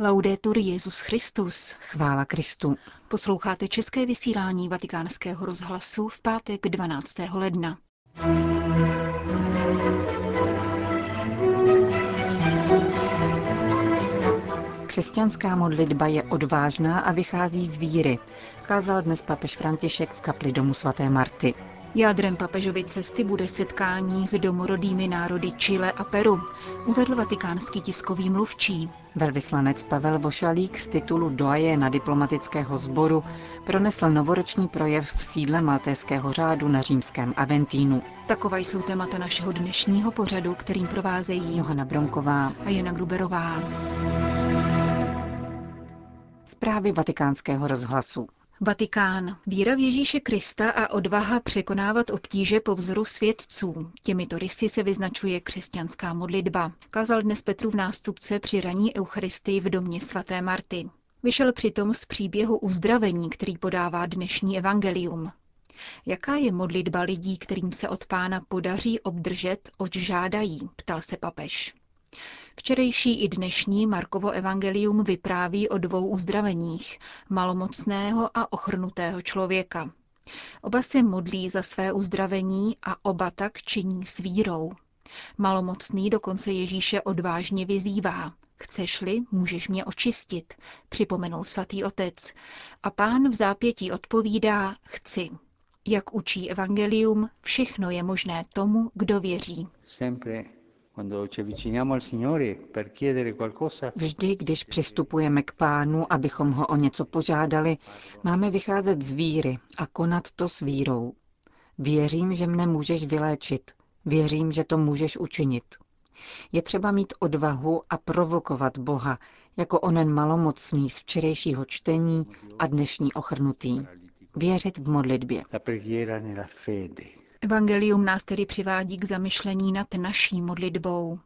Laudetur Jezus Christus. Chvála Kristu. Posloucháte české vysílání Vatikánského rozhlasu v pátek 12. ledna. Křesťanská modlitba je odvážná a vychází z víry, kázal dnes papež František v kapli domu svaté Marty. Jádrem papežovy cesty bude setkání s domorodými národy Chile a Peru, uvedl vatikánský tiskový mluvčí. Velvyslanec Pavel Vošalík z titulu na diplomatického sboru pronesl novoroční projev v sídle Maltéského řádu na římském Aventínu. Taková jsou témata našeho dnešního pořadu, kterým provázejí Johana Bronková a Jana Gruberová. Zprávy vatikánského rozhlasu. Vatikán. Víra v Ježíše Krista a odvaha překonávat obtíže po vzoru svědců. Těmito rysy se vyznačuje křesťanská modlitba. Kázal dnes Petru v nástupce při raní Eucharistii v domě svaté Marty. Vyšel přitom z příběhu uzdravení, který podává dnešní evangelium. Jaká je modlitba lidí, kterým se od pána podaří obdržet, oč žádají, ptal se papež. Včerejší i dnešní Markovo evangelium vypráví o dvou uzdraveních, malomocného a ochrnutého člověka. Oba se modlí za své uzdravení a oba tak činí s vírou. Malomocný dokonce Ježíše odvážně vyzývá. Chceš-li, můžeš mě očistit, připomenul svatý otec. A pán v zápětí odpovídá, chci. Jak učí evangelium, všechno je možné tomu, kdo věří. Vždy, když přistupujeme k pánu, abychom ho o něco požádali, máme vycházet z víry a konat to s vírou. Věřím, že mne můžeš vyléčit. Věřím, že to můžeš učinit. Je třeba mít odvahu a provokovat Boha, jako onen malomocný z včerejšího čtení a dnešní ochrnutý. Věřit v modlitbě. Evangelium nás tedy přivádí k zamyšlení nad naší modlitbou.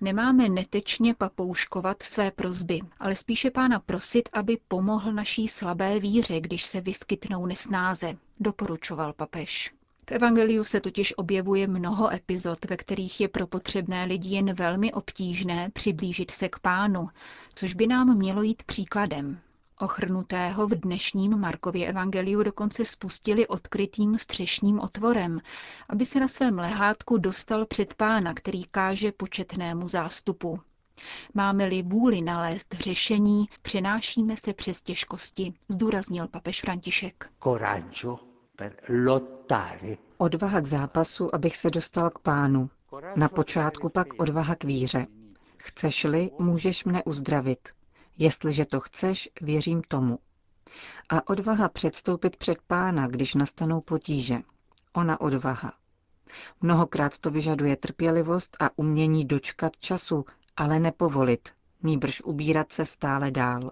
Nemáme netečně papouškovat své prozby, ale spíše pána prosit, aby pomohl naší slabé víře, když se vyskytnou nesnáze, doporučoval papež. V Evangeliu se totiž objevuje mnoho epizod, ve kterých je pro potřebné lidi jen velmi obtížné přiblížit se k pánu, což by nám mělo jít příkladem. Ochrnutého v dnešním Markově evangeliu dokonce spustili odkrytým střešním otvorem, aby se na svém lehátku dostal před pána, který káže početnému zástupu. Máme-li vůli nalézt řešení, přenášíme se přes těžkosti, zdůraznil papež František. Odvaha k zápasu, abych se dostal k pánu. Na počátku pak odvaha k víře. Chceš-li, můžeš mne uzdravit. Jestliže to chceš, věřím tomu. A odvaha předstoupit před pána, když nastanou potíže. Ona odvaha. Mnohokrát to vyžaduje trpělivost a umění dočkat času, ale nepovolit, nýbrž ubírat se stále dál.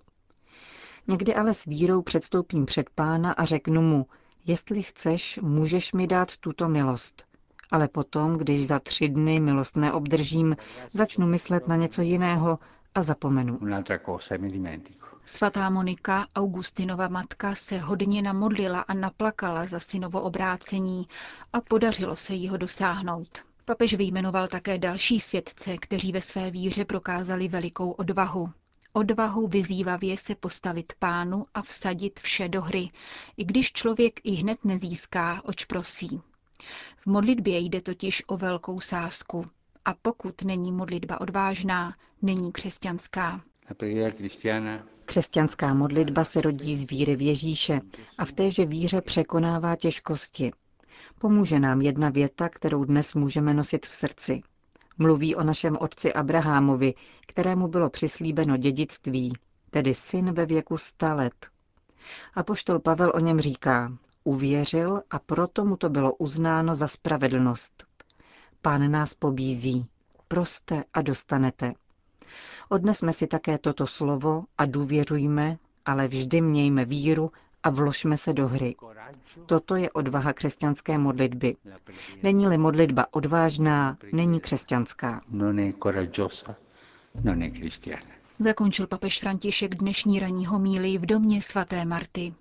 Někdy ale s vírou předstoupím před pána a řeknu mu, jestli chceš, můžeš mi dát tuto milost. Ale potom, když za tři dny milost neobdržím, začnu myslet na něco jiného a zapomenu. Svatá Monika, Augustinova matka, se hodně namodlila a naplakala za synovo obrácení a podařilo se jí ho dosáhnout. Papež vyjmenoval také další svědce, kteří ve své víře prokázali velikou odvahu. Odvahu vyzývavě se postavit pánu a vsadit vše do hry, i když člověk i hned nezíská, oč prosí. V modlitbě jde totiž o velkou sázku. A pokud není modlitba odvážná, není křesťanská. Křesťanská modlitba se rodí z víry v Ježíše a v téže víře překonává těžkosti. Pomůže nám jedna věta, kterou dnes můžeme nosit v srdci. Mluví o našem otci Abrahamovi, kterému bylo přislíbeno dědictví, tedy syn ve věku sta let. A poštol Pavel o něm říká, uvěřil a proto mu to bylo uznáno za spravedlnost. Pán nás pobízí. Proste a dostanete. Odnesme si také toto slovo a důvěřujme, ale vždy mějme víru a vložme se do hry. Toto je odvaha křesťanské modlitby. Není-li modlitba odvážná, není křesťanská. Zakončil papež František dnešní ranní homílii v domě svaté Marty.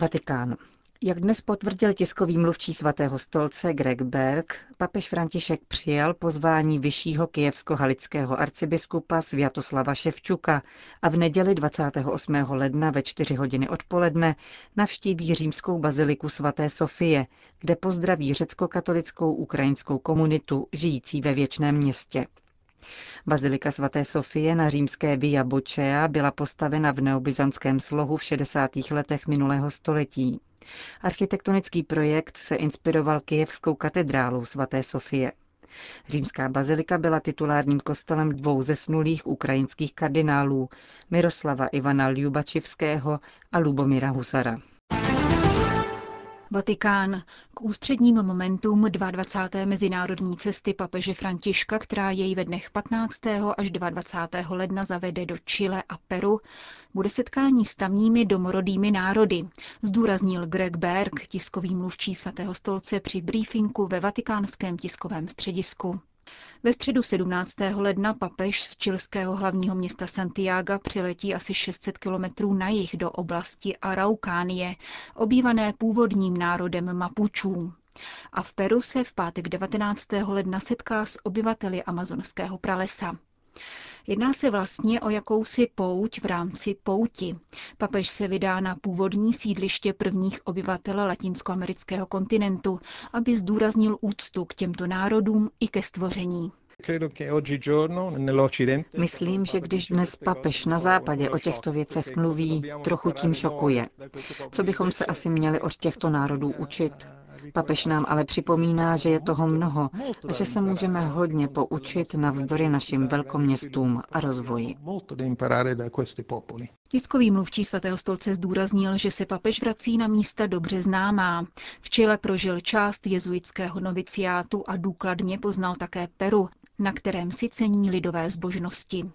Vatikán. Jak dnes potvrdil tiskový mluvčí svatého stolce Greg Berg, papež František přijal pozvání vyššího kijevsko-halického arcibiskupa Sviatoslava Ševčuka a v neděli 28. ledna ve 4 hodiny odpoledne navštíví římskou baziliku svaté Sofie, kde pozdraví řecko-katolickou ukrajinskou komunitu žijící ve věčném městě. Bazilika svaté Sofie na římské Via Bočea byla postavena v neobyzantském slohu v 60. letech minulého století. Architektonický projekt se inspiroval kijevskou katedrálou svaté Sofie. Římská bazilika byla titulárním kostelem dvou zesnulých ukrajinských kardinálů, Miroslava Ivana Ljubačivského a Lubomira Husara. Vatikán. K ústředním momentům 22. mezinárodní cesty papeže Františka, která jej ve dnech 15. až 22. ledna zavede do Chile a Peru, bude setkání s tamními domorodými národy, zdůraznil Greg Berg, tiskový mluvčí svatého stolce při briefingu ve vatikánském tiskovém středisku. Ve středu 17. ledna papež z čilského hlavního města Santiago přiletí asi 600 kilometrů na jih do oblasti Araukánie, obývané původním národem Mapučů. A v Peru se v pátek 19. ledna setká s obyvateli amazonského pralesa. Jedná se vlastně o jakousi pouť v rámci pouti. Papež se vydá na původní sídliště prvních obyvatel latinskoamerického kontinentu, aby zdůraznil úctu k těmto národům i ke stvoření. Myslím, že když dnes papež na západě o těchto věcech mluví, trochu tím šokuje. Co bychom se asi měli od těchto národů učit? Papež nám ale připomíná, že je toho mnoho a že se můžeme hodně poučit navzdory našim velkoměstům a rozvoji. Tiskový mluvčí svatého stolce zdůraznil, že se papež vrací na místa dobře známá. V Čile prožil část jezuitského noviciátu a důkladně poznal také Peru, na kterém si cení lidové zbožnosti.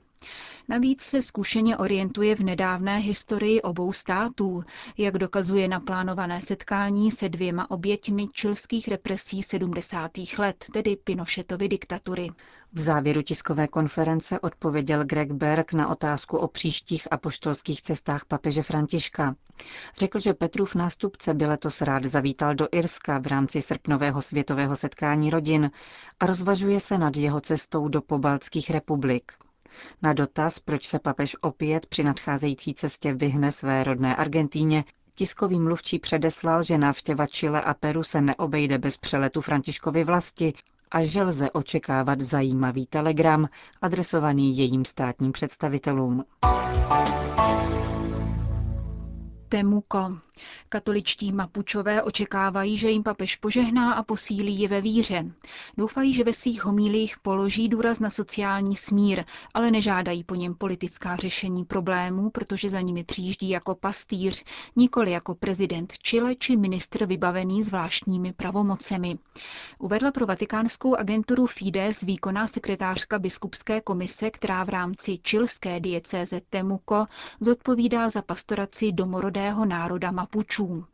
Navíc se zkušeně orientuje v nedávné historii obou států, jak dokazuje naplánované setkání se dvěma oběťmi čilských represí 70. let, tedy Pinochetovy diktatury. V závěru tiskové konference odpověděl Greg Berg na otázku o příštích apoštolských cestách papeže Františka. Řekl, že Petrův nástupce by letos rád zavítal do Irska v rámci srpnového světového setkání rodin a rozvažuje se nad jeho cestou do pobaltských republik. Na dotaz, proč se papež opět při nadcházející cestě vyhne své rodné Argentíně, tiskový mluvčí předeslal, že návštěva Chile a Peru se neobejde bez přeletu Františkovy vlasti a že lze očekávat zajímavý telegram adresovaný jejím státním představitelům. Temuko. Katoličtí mapučové očekávají, že jim papež požehná a posílí je ve víře. Doufají, že ve svých homílích položí důraz na sociální smír, ale nežádají po něm politická řešení problémů, protože za nimi přijíždí jako pastýř, nikoli jako prezident Chile či ministr vybavený zvláštními pravomocemi. Uvedla pro vatikánskou agenturu Fides výkonná sekretářka biskupské komise, která v rámci čilské diecéze Temuko zodpovídá za pastoraci domorodého národa Mapučů.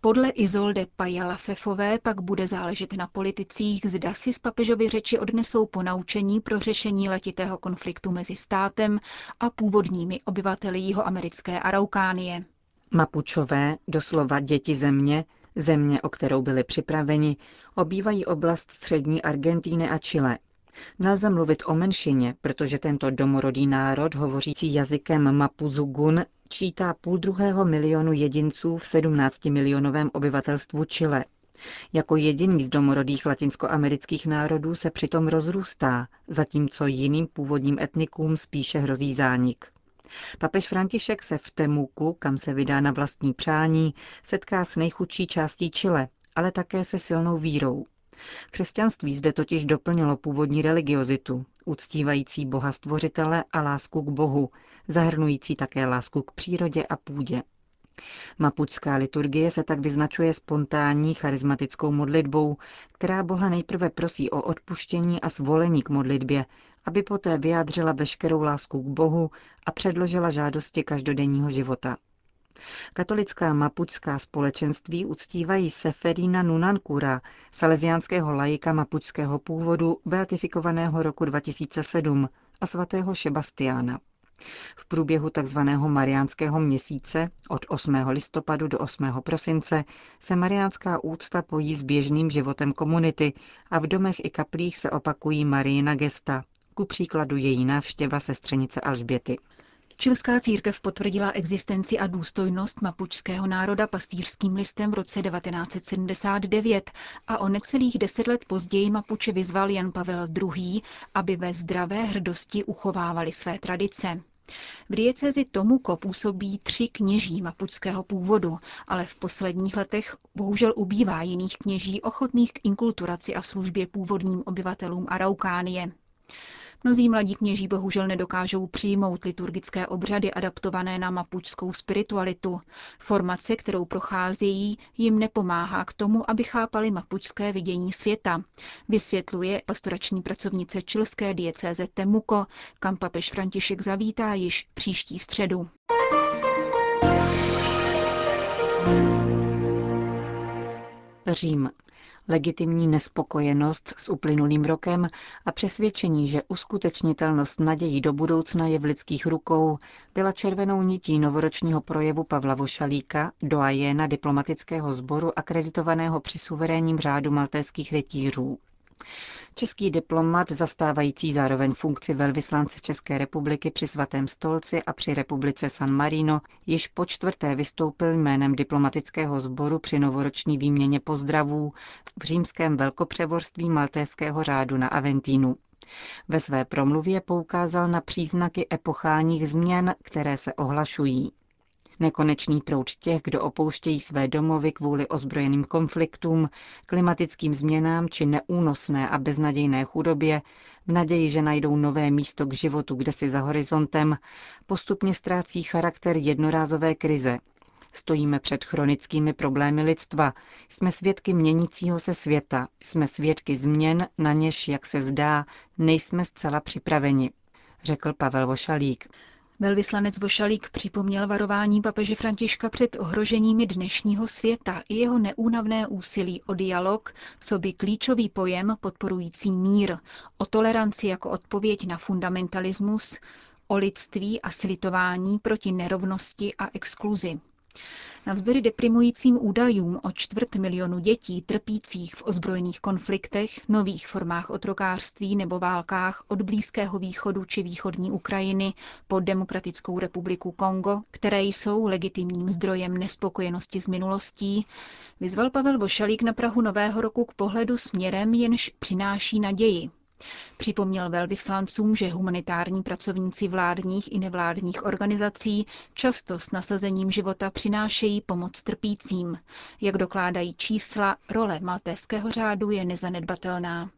Podle Izolde Pajala Fefové pak bude záležet na politicích, zda si z papežovy řeči odnesou ponaučení pro řešení letitého konfliktu mezi státem a původními obyvateli jihoamerické Araukánie. Mapučové, doslova děti země, země, o kterou byli připraveni, obývají oblast střední Argentíny a Chile. Nelze mluvit o menšině, protože tento domorodý národ, hovořící jazykem Mapuzugun, čítá půl druhého milionu jedinců v 17 milionovém obyvatelstvu Chile. Jako jediný z domorodých latinskoamerických národů se přitom rozrůstá, zatímco jiným původním etnikům spíše hrozí zánik. Papež František se v Temuku, kam se vydá na vlastní přání, setká s nejchudší částí Chile, ale také se silnou vírou. Křesťanství zde totiž doplnilo původní religiozitu, uctívající Boha stvořitele a lásku k Bohu, zahrnující také lásku k přírodě a půdě. Mapučská liturgie se tak vyznačuje spontánní charismatickou modlitbou, která Boha nejprve prosí o odpuštění a svolení k modlitbě, aby poté vyjádřila veškerou lásku k Bohu a předložila žádosti každodenního života. Katolická mapučská společenství uctívají Seferina Nunankura, salesiánského lajika mapučského původu, beatifikovaného roku 2007, a svatého Šebastiána. V průběhu tzv. mariánského měsíce od 8. listopadu do 8. prosince se mariánská úcta pojí s běžným životem komunity a v domech i kaplích se opakují Marijina gesta, ku příkladu její návštěva sestřenice Alžběty. Čilská církev potvrdila existenci a důstojnost mapučského národa pastýřským listem v roce 1979 a o necelých deset let později Mapuče vyzval Jan Pavel II., aby ve zdravé hrdosti uchovávali své tradice. V diecezi Tomuko působí tři kněží mapučského původu, ale v posledních letech bohužel ubývá jiných kněží ochotných k inkulturaci a službě původním obyvatelům Araukánie. Mnozí mladí kněží bohužel nedokážou přijmout liturgické obřady adaptované na mapučskou spiritualitu. Formace, kterou procházejí, jim nepomáhá k tomu, aby chápali mapučské vidění světa. Vysvětluje pastorační pracovnice čilské diecéze Temuko, kam papež František zavítá již příští středu. Řím legitimní nespokojenost s uplynulým rokem a přesvědčení, že uskutečnitelnost nadějí do budoucna je v lidských rukou, byla červenou nití novoročního projevu Pavla Vošalíka, doajéna diplomatického sboru akreditovaného při suverénním řádu maltéských rytířů. Český diplomat, zastávající zároveň funkci velvyslance České republiky při svatém stolci a při republice San Marino, již po čtvrté vystoupil jménem diplomatického sboru při novoroční výměně pozdravů v římském velkopřevorství Maltéského řádu na Aventínu. Ve své promluvě poukázal na příznaky epochálních změn, které se ohlašují. Nekonečný proud těch, kdo opouštějí své domovy kvůli ozbrojeným konfliktům, klimatickým změnám či neúnosné a beznadějné chudobě, v naději, že najdou nové místo k životu kde si za horizontem, postupně ztrácí charakter jednorázové krize, Stojíme před chronickými problémy lidstva. Jsme svědky měnícího se světa. Jsme svědky změn, na něž, jak se zdá, nejsme zcela připraveni, řekl Pavel Vošalík. Velvyslanec Vošalík připomněl varování papeže Františka před ohroženími dnešního světa i jeho neúnavné úsilí o dialog, co by klíčový pojem podporující mír, o toleranci jako odpověď na fundamentalismus, o lidství a slitování proti nerovnosti a exkluzi. Navzdory deprimujícím údajům o čtvrt milionu dětí trpících v ozbrojených konfliktech, nových formách otrokářství nebo válkách od Blízkého východu či východní Ukrajiny po Demokratickou republiku Kongo, které jsou legitimním zdrojem nespokojenosti s minulostí, vyzval Pavel Vošalík na Prahu Nového roku k pohledu směrem, jenž přináší naději. Připomněl velvyslancům, že humanitární pracovníci vládních i nevládních organizací často s nasazením života přinášejí pomoc trpícím. Jak dokládají čísla, role maltéského řádu je nezanedbatelná.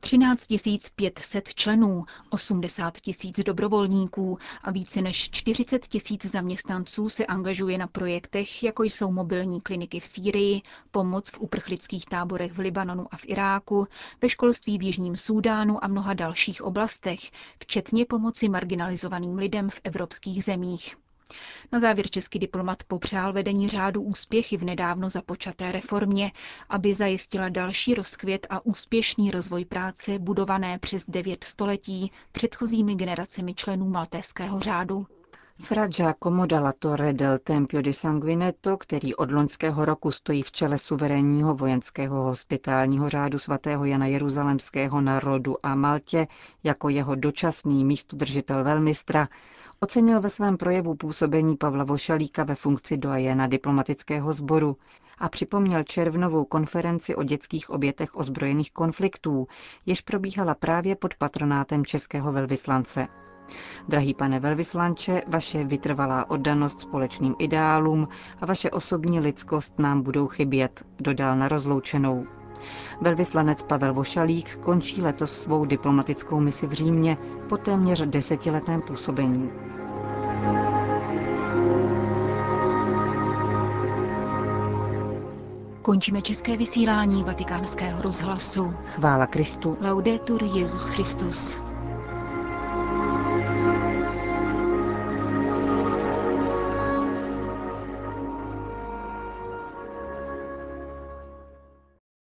13 500 členů, 80 tisíc dobrovolníků a více než 40 tisíc zaměstnanců se angažuje na projektech, jako jsou mobilní kliniky v Sýrii, pomoc v uprchlických táborech v Libanonu a v Iráku, ve školství v Jižním Súdánu a mnoha dalších oblastech, včetně pomoci marginalizovaným lidem v evropských zemích. Na závěr český diplomat popřál vedení řádu úspěchy v nedávno započaté reformě, aby zajistila další rozkvět a úspěšný rozvoj práce budované přes devět století předchozími generacemi členů maltéského řádu. Fra Giacomo dalla Torre del Tempio di Sanguinetto, který od loňského roku stojí v čele suverénního vojenského hospitálního řádu svatého Jana Jeruzalemského na Rodu a Maltě jako jeho dočasný místodržitel velmistra, Ocenil ve svém projevu působení Pavla Vošalíka ve funkci dojena diplomatického sboru a připomněl červnovou konferenci o dětských obětech ozbrojených konfliktů, jež probíhala právě pod patronátem českého velvyslance. Drahý pane velvyslanče, vaše vytrvalá oddanost společným ideálům a vaše osobní lidskost nám budou chybět, dodal na rozloučenou. Velvyslanec Pavel Vošalík končí letos svou diplomatickou misi v Římě po téměř desetiletém působení. Končíme české vysílání vatikánského rozhlasu. Chvála Kristu. Laudetur Jezus Christus.